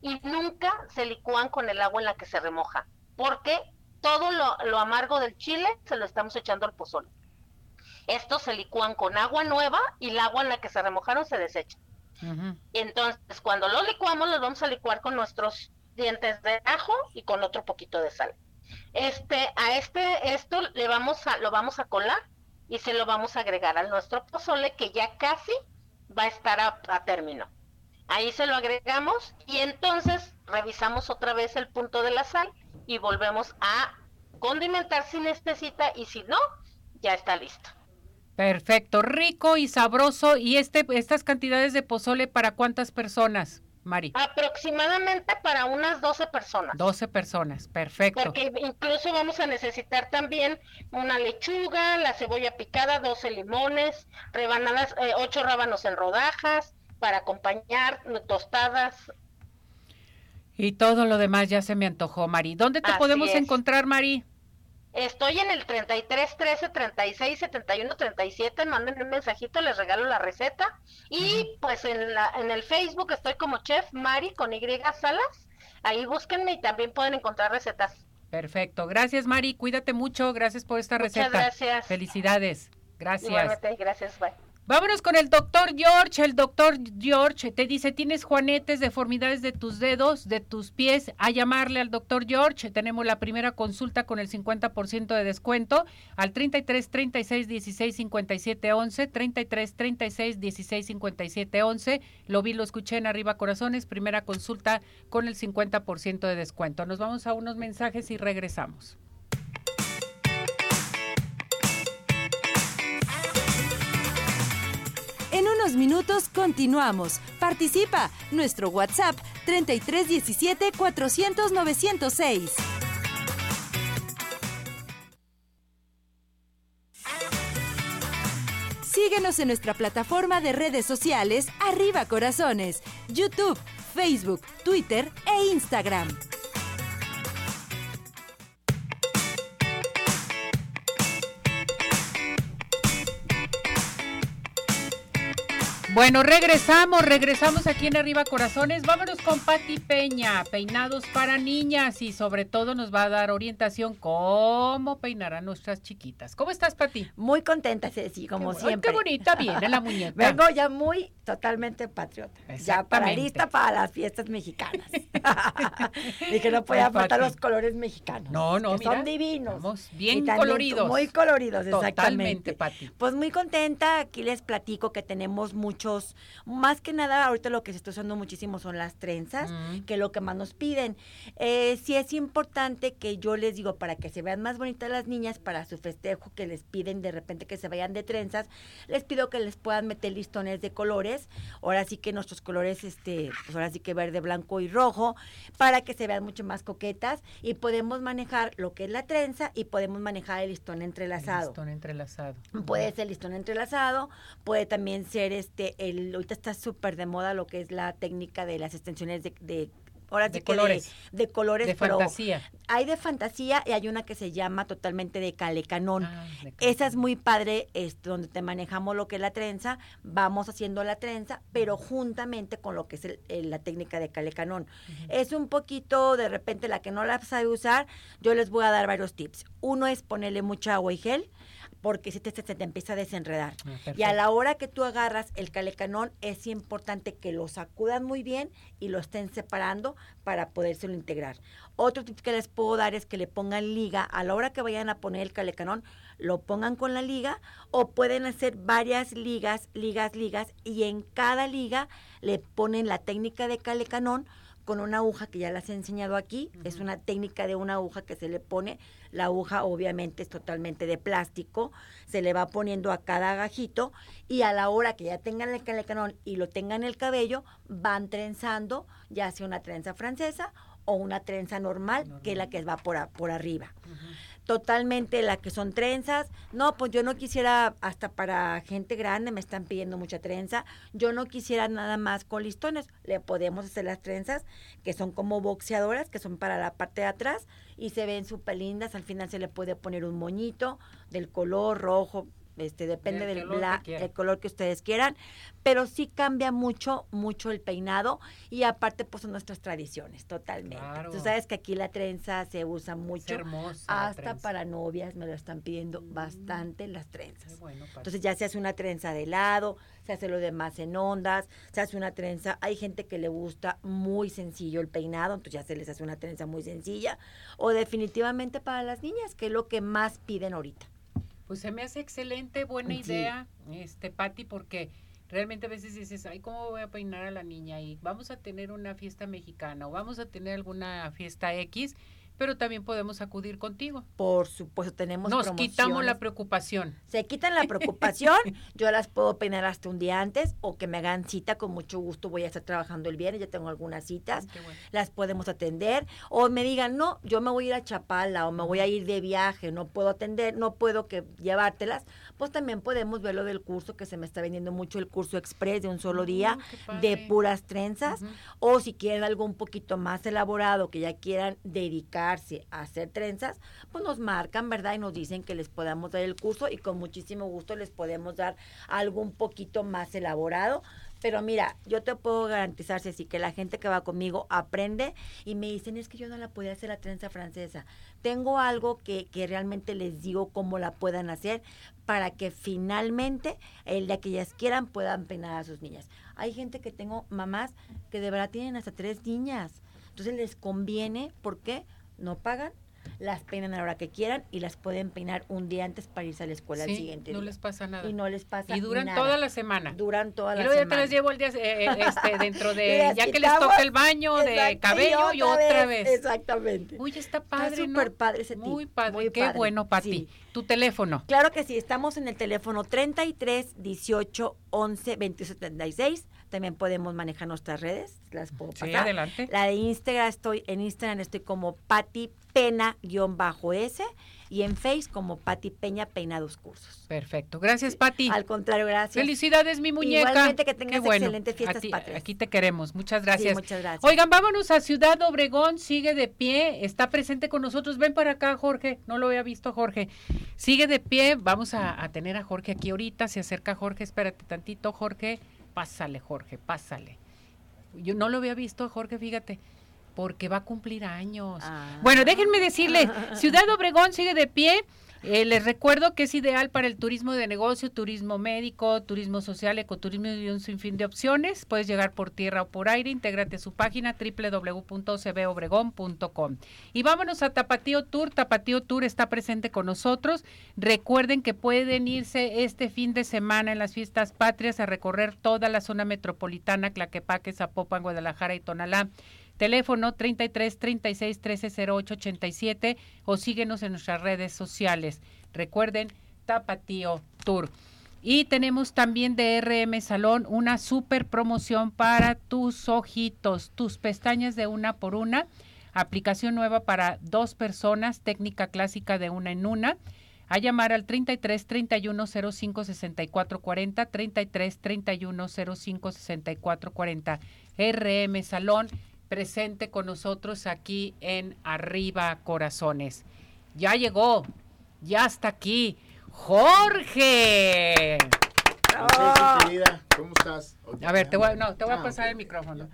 y nunca se licúan con el agua en la que se remoja, porque todo lo, lo amargo del chile se lo estamos echando al pozole. Estos se licúan con agua nueva y el agua en la que se remojaron se desecha. Entonces, cuando lo licuamos, los vamos a licuar con nuestros dientes de ajo y con otro poquito de sal. Este, a este, esto le vamos a, lo vamos a colar y se lo vamos a agregar a nuestro pozole que ya casi va a estar a, a término. Ahí se lo agregamos y entonces revisamos otra vez el punto de la sal y volvemos a condimentar si necesita y si no, ya está listo. Perfecto, rico y sabroso. ¿Y este, estas cantidades de pozole para cuántas personas, Mari? Aproximadamente para unas 12 personas. 12 personas, perfecto. Porque incluso vamos a necesitar también una lechuga, la cebolla picada, 12 limones, rebanadas, eh, 8 rábanos en rodajas para acompañar, tostadas. Y todo lo demás ya se me antojó, Mari. ¿Dónde te Así podemos es. encontrar, Mari? Estoy en el 33 13 36 71 37. Manden un mensajito, les regalo la receta. Y pues en, la, en el Facebook estoy como Chef Mari con Y Salas. Ahí búsquenme y también pueden encontrar recetas. Perfecto. Gracias, Mari. Cuídate mucho. Gracias por esta Muchas receta. gracias. Felicidades. Gracias. Igualmente, gracias. Bye. Vámonos con el doctor George. El doctor George te dice, tienes juanetes, deformidades de tus dedos, de tus pies. A llamarle al doctor George. Tenemos la primera consulta con el 50% de descuento al 33 36 16 57 11, 33 36 16 57 11. Lo vi, lo escuché en Arriba Corazones. Primera consulta con el 50% de descuento. Nos vamos a unos mensajes y regresamos. Unos minutos continuamos. Participa. Nuestro WhatsApp 3317 400 906. Síguenos en nuestra plataforma de redes sociales Arriba Corazones, YouTube, Facebook, Twitter e Instagram. Bueno, regresamos, regresamos aquí en Arriba Corazones. Vámonos con Pati Peña, peinados para niñas y sobre todo nos va a dar orientación cómo peinar a nuestras chiquitas. ¿Cómo estás, Pati? Muy contenta, Ceci, como Ay, siempre. qué bonita viene la muñeca. *laughs* Vengo ya muy totalmente patriota. Ya para lista para las fiestas mexicanas. *laughs* Dije, no podía faltar los colores mexicanos. No, no, que mira, son divinos. estamos bien Y coloridos. Muy coloridos, Totalmente, exactamente. Pati. Pues muy contenta, aquí les platico que tenemos mucho muchos, más que nada ahorita lo que se está usando muchísimo son las trenzas, Mm. que es lo que más nos piden. Eh, sí es importante que yo les digo, para que se vean más bonitas las niñas, para su festejo que les piden de repente que se vayan de trenzas, les pido que les puedan meter listones de colores, ahora sí que nuestros colores, este, pues ahora sí que verde, blanco y rojo, para que se vean mucho más coquetas y podemos manejar lo que es la trenza y podemos manejar el listón entrelazado. Listón entrelazado. Puede ser listón entrelazado, puede también ser este, el, ahorita está súper de moda lo que es la técnica de las extensiones de, de ahora De sí que colores. de, colores, De pero fantasía. hay de fantasía y hay una que se llama totalmente de calecanón. Ah, de Esa es muy padre, este, donde te manejamos lo que es la trenza, vamos haciendo la trenza, pero juntamente con lo que es el- el- la técnica de calecanón. Es un poquito, de repente, la que no la sabe usar, yo les voy a dar varios tips. Uno es ponerle mucha agua y gel, porque si te, se te empieza a desenredar. Ah, Y a la hora que tú agarras el calecanón, es importante que lo sacudan muy bien y lo estén separando para podérselo integrar. Otro tip que les puedo dar es que le pongan liga. A la hora que vayan a poner el calecanón, lo pongan con la liga o pueden hacer varias ligas, ligas, ligas y en cada liga le ponen la técnica de calecanón con una aguja que ya las he enseñado aquí. Es una técnica de una aguja que se le pone. La aguja obviamente es totalmente de plástico. Se le va poniendo a cada agajito y a la hora que ya tengan el calecanón y lo tengan en el cabello, van trenzando, ya sea una trenza francesa o una trenza normal, que es la que va por, a- por arriba totalmente la que son trenzas. No, pues yo no quisiera, hasta para gente grande me están pidiendo mucha trenza. Yo no quisiera nada más con listones. Le podemos hacer las trenzas que son como boxeadoras, que son para la parte de atrás y se ven súper lindas. Al final se le puede poner un moñito del color rojo. Este, depende Del color que bla- quieran. el color que ustedes quieran, pero sí cambia mucho, mucho el peinado y aparte pues son nuestras tradiciones, totalmente. Claro. Tú sabes que aquí la trenza se usa mucho, hermosa hasta para novias me lo están pidiendo bastante las trenzas. Bueno. Entonces ya se hace una trenza de lado, se hace lo demás en ondas, se hace una trenza, hay gente que le gusta muy sencillo el peinado, entonces ya se les hace una trenza muy sencilla, o definitivamente para las niñas, que es lo que más piden ahorita. Pues se me hace excelente, buena Sí. idea, este, Patti, porque realmente a veces dices, ay, ¿cómo voy a peinar a la niña? Y vamos a tener una fiesta mexicana o vamos a tener alguna fiesta X, pero también podemos acudir contigo. Por supuesto, tenemos Nos quitamos la preocupación. Se quitan la preocupación, *laughs* yo las puedo peinar hasta un día antes o que me hagan cita, con mucho gusto voy a estar trabajando el viernes, ya tengo algunas citas, bueno. las podemos atender o me digan, no, yo me voy a ir a Chapala o me voy a ir de viaje, no puedo atender, no puedo que llevártelas, pues también podemos ver lo del curso que se me está vendiendo mucho el curso express de un solo día Mm, padre. de puras trenzas Ujú. o si quieren algo un poquito más elaborado, que ya quieran dedicarse a hacer trenzas, pues nos marcan, ¿verdad? Y nos dicen que les podamos dar el curso y con muchísimo gusto les podemos dar algo un poquito más elaborado. Pero mira, yo te puedo garantizar, Ceci, que la gente que va conmigo aprende y me dicen, es que yo no la podía hacer la trenza francesa. Tengo algo que, que realmente les digo cómo la puedan hacer para que finalmente, el día que ellas quieran, puedan peinar a sus niñas. Hay gente que tengo, mamás, que de verdad tienen hasta tres niñas. Entonces les conviene, ¿por qué? No pagan, las peinan a la hora que quieran y las pueden peinar un día antes para irse a la escuela Sí, al siguiente no día. les pasa nada. Y no les pasa Y duran nada. toda la semana. Duran toda Y la luego ya te semana. las llevo el día, eh, eh, *laughs* este, dentro Y de, ya que les toca el baño de cabello y otra vez. Exactamente. Uy, está Está padre, ¿no? súper padre ese tip, Muy padre, muy qué padre, bueno, Pati. sí. Tu teléfono. Claro que sí, estamos en el teléfono 33 18 11 21 76. También podemos manejar nuestras redes, las puedo Sí, pasar. adelante. La de Instagram estoy en Instagram estoy como Pati Pena-S y en Face como Pati Peña Peinados Cursos. Perfecto. Gracias, Pati. Al contrario, gracias. Felicidades, mi muñeca. Igualmente que tengas bueno. excelentes fiestas A ti- patrias. Aquí te queremos. Muchas gracias. Sí, muchas gracias. Oigan, vámonos a Ciudad Obregón. Sigue de pie. Está presente con nosotros. Ven para acá, Jorge. No lo había visto, Jorge. Sigue de pie. Vamos a, a tener a Jorge aquí ahorita. Se acerca Jorge. Espérate tantito, Jorge. Pásale, Jorge. Pásale. Yo no lo había visto, Jorge, fíjate. porque va a cumplir años. Bueno, déjenme decirle, *laughs* Ciudad Obregón sigue de pie. Eh, les recuerdo que es ideal para el turismo de negocio, turismo médico, turismo social, ecoturismo y un sinfín de opciones. Puedes llegar por tierra o por aire. Intégrate a su página www.cbobregón.com. Y vámonos a Tapatío Tour. Tapatío Tour está presente con nosotros. Recuerden que pueden irse este fin de semana en las fiestas patrias a recorrer toda la zona metropolitana, Claquepaque, Zapopan, Guadalajara y Tonalá Teléfono 33 36 13 08 87 o síguenos en nuestras redes sociales. Recuerden, Tapatío Tour. Y tenemos también de RM Salón una super promoción para tus ojitos, tus pestañas de una por una. Aplicación nueva para dos personas, técnica clásica de una en una. A llamar al 33 31 05 64 40, 33 31 05 64 40. RM Salón presente con nosotros aquí en Arriba Corazones. Ya llegó, ya está aquí, Jorge. querida, ¿cómo estás? A ver, te voy, no, te voy a ah, pasar el micrófono.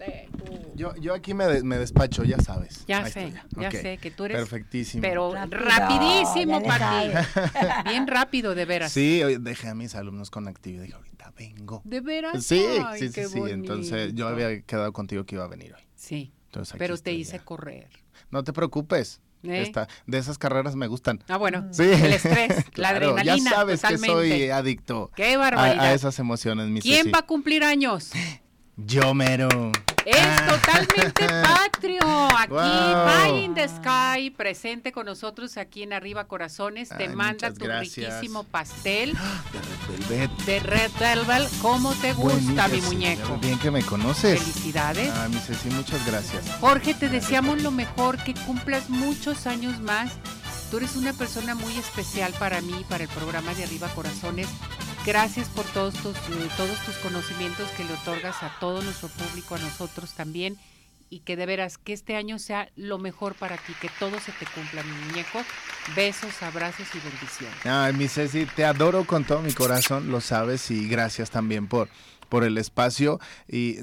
Yo, yo aquí me, me despacho, ya sabes. Ya sé, ya sé que tú eres. Perfectísimo. Pero rapidísimo para ti. *laughs* Bien rápido, de veras. Sí, dejé a mis alumnos con actividad. Dije, ahorita vengo. ¿De veras? Sí, sí, sí, sí. Entonces yo había quedado contigo que iba a venir hoy. Sí. pero te hice correr. No te preocupes. ¿Eh? de esas carreras me gustan. Ah, bueno. Sí. El estrés, la *laughs* adrenalina. Ya sabes que soy adicto Qué a, esas emociones. Mi ¿Quién va a cumplir años? *laughs* Yo mero. Es ah. totalmente *laughs* patrio. Aquí, Pie in the Sky, presente con nosotros aquí en Arriba Corazones. Te manda tu riquísimo pastel *gasps* de Red Velvet. De Red Velvet. ¿Cómo te gusta, mi muñeco? Bien que me conoces. Felicidades. Ah, mi Ceci, muchas gracias. Jorge, te deseamos lo mejor, que cumplas muchos años más. Tú eres una persona muy especial para mí, para el programa de Arriba Corazones. Gracias por todos tus, eh, todos tus conocimientos que le otorgas a todo nuestro público, a nosotros también, y que de veras que este año sea lo mejor para ti, que todo se te cumpla, mi muñeco. Besos, abrazos y bendiciones. Ay, mi Ceci, te adoro con todo mi corazón, lo sabes, y gracias también por, por el espacio. Y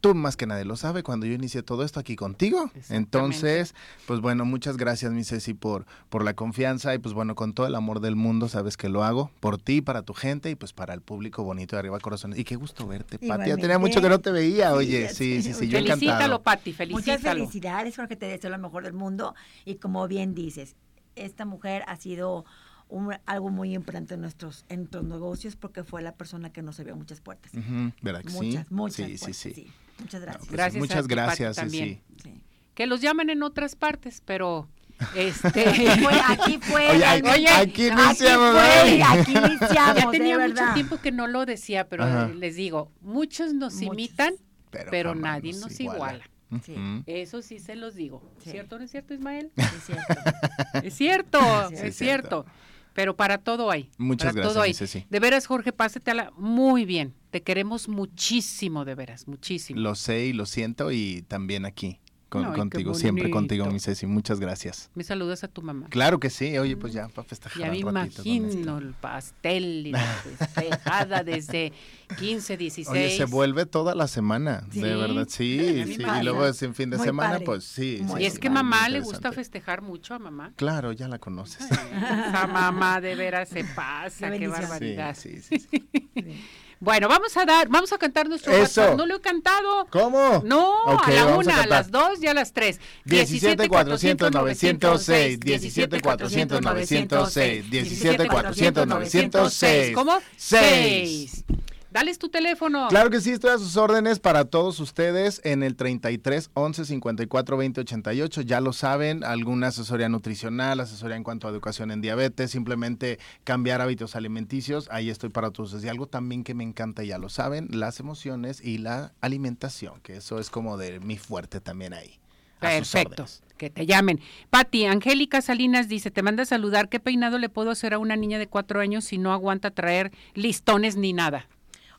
tú más que nadie lo sabe cuando yo inicié todo esto aquí contigo. Entonces, pues bueno, muchas gracias, mi Ceci, por, por la confianza y pues bueno, con todo el amor del mundo, sabes que lo hago por ti, para tu gente y pues para el público bonito de Arriba Corazones. Y qué gusto verte, Pati. Ya tenía mucho que no te veía, oye. Sí, sí, sí, yo Felicítalo, Pati, felicítalo. Muchas felicidades, porque te deseo lo mejor del mundo y como bien dices, esta mujer ha sido algo muy importante en nuestros, en nuestros negocios porque fue la persona que nos abrió muchas puertas. ¿Verdad que muchas, sí? Muchas, sí, sí, sí. Muchas gracias. Pues, gracias muchas gracias, también. Que los llaman en otras partes, pero *laughs* este aquí fue, aquí, *laughs* iniciamos aquí, iniciamos *laughs* ya tenía mucho tiempo que no lo decía pero les digo muchos nos imitan pero, nadie nos, iguala, Eso sí se los digo. ¿Cierto o no es cierto, Ismael? Es cierto. es cierto, es cierto. Pero para todo hay. Muchas gracias. De veras, Jorge, pásetela muy bien. Te queremos muchísimo, de veras, muchísimo. Lo sé y lo siento y también aquí contigo, siempre contigo, mi Ceci. Muchas gracias. Me saludas a tu mamá. Claro que sí. Oye, pues ya para festejar. Ya me imagino el pastel y la festejada *laughs* desde 15, 16. Oye, se vuelve toda la semana, de verdad. Sí, sí. Y luego es en fin de semana, pues sí. y es que mamá le gusta festejar mucho a mamá. Claro, ya la conoces. esa mamá de veras se pasa, qué, barbaridad. sí, sí. sí. *laughs* Bueno, vamos a dar, vamos a cantar nuestro Eso. No lo he cantado. ¿Cómo? No, a la una, a, las dos y a las tres. 17 400 906, 17 400 906, 17 400 906. ¿Cómo? 6. Dales tu teléfono. Claro que sí, estoy a sus órdenes para todos ustedes en el 33 11 54 20 88. Ya lo saben, alguna asesoría nutricional, asesoría en cuanto a educación en diabetes, simplemente cambiar hábitos alimenticios. Ahí estoy para todos. Y algo también que me encanta, ya lo saben, las emociones y la alimentación, que eso es como de mi fuerte también ahí. Perfecto. Que te llamen. Pati, Angélica Salinas dice, te manda a saludar, ¿qué peinado le puedo hacer a una niña de cuatro años si no aguanta traer listones ni nada?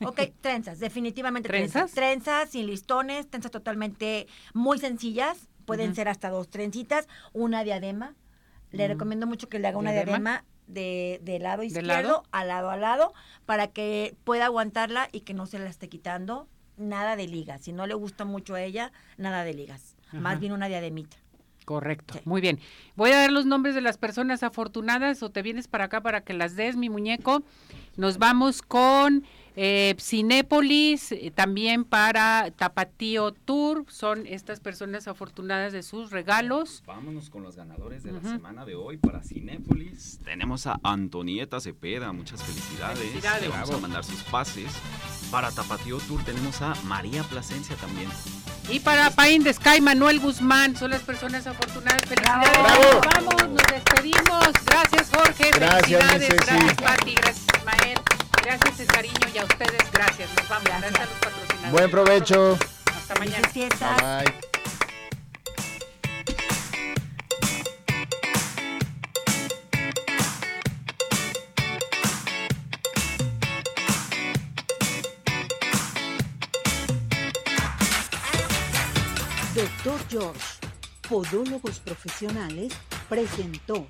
Ok, *laughs* trenzas, definitivamente trenzas. Trenzas sin listones, trenzas totalmente muy sencillas, pueden ser hasta dos trencitas, una diadema. Le recomiendo mucho que le haga una diadema, de, lado izquierdo a lado a lado para que pueda aguantarla y que no se la esté quitando. Nada de ligas. Si no le gusta mucho a ella, nada de ligas. más bien una diademita. Correcto, muy bien. Voy a dar los nombres de las personas afortunadas o te vienes para acá para que las des, mi muñeco. Nos vamos con eh, Cinépolis, eh, también para Tapatío Tour, son estas personas afortunadas de sus regalos. Vámonos con los ganadores de la semana de hoy para Cinépolis. Tenemos a Antonieta Cepeda, muchas felicidades. Felicidades. Le vamos a mandar sus pases. Para Tapatío Tour tenemos a María Plasencia también. Y para Pain de Sky, Manuel Guzmán, son las personas afortunadas. Felicidades. Bravo. Vamos, nos despedimos. Gracias, Jorge. Gracias, Felicidades. Gracias, Pati. Gracias, Ismael. Gracias, Cesariño. Y a ustedes, gracias. Nos vamos. Gracias, a los patrocinadores. Buen provecho. Hasta mañana. Bye bye. Doctor George, Podólogos Profesionales, presentó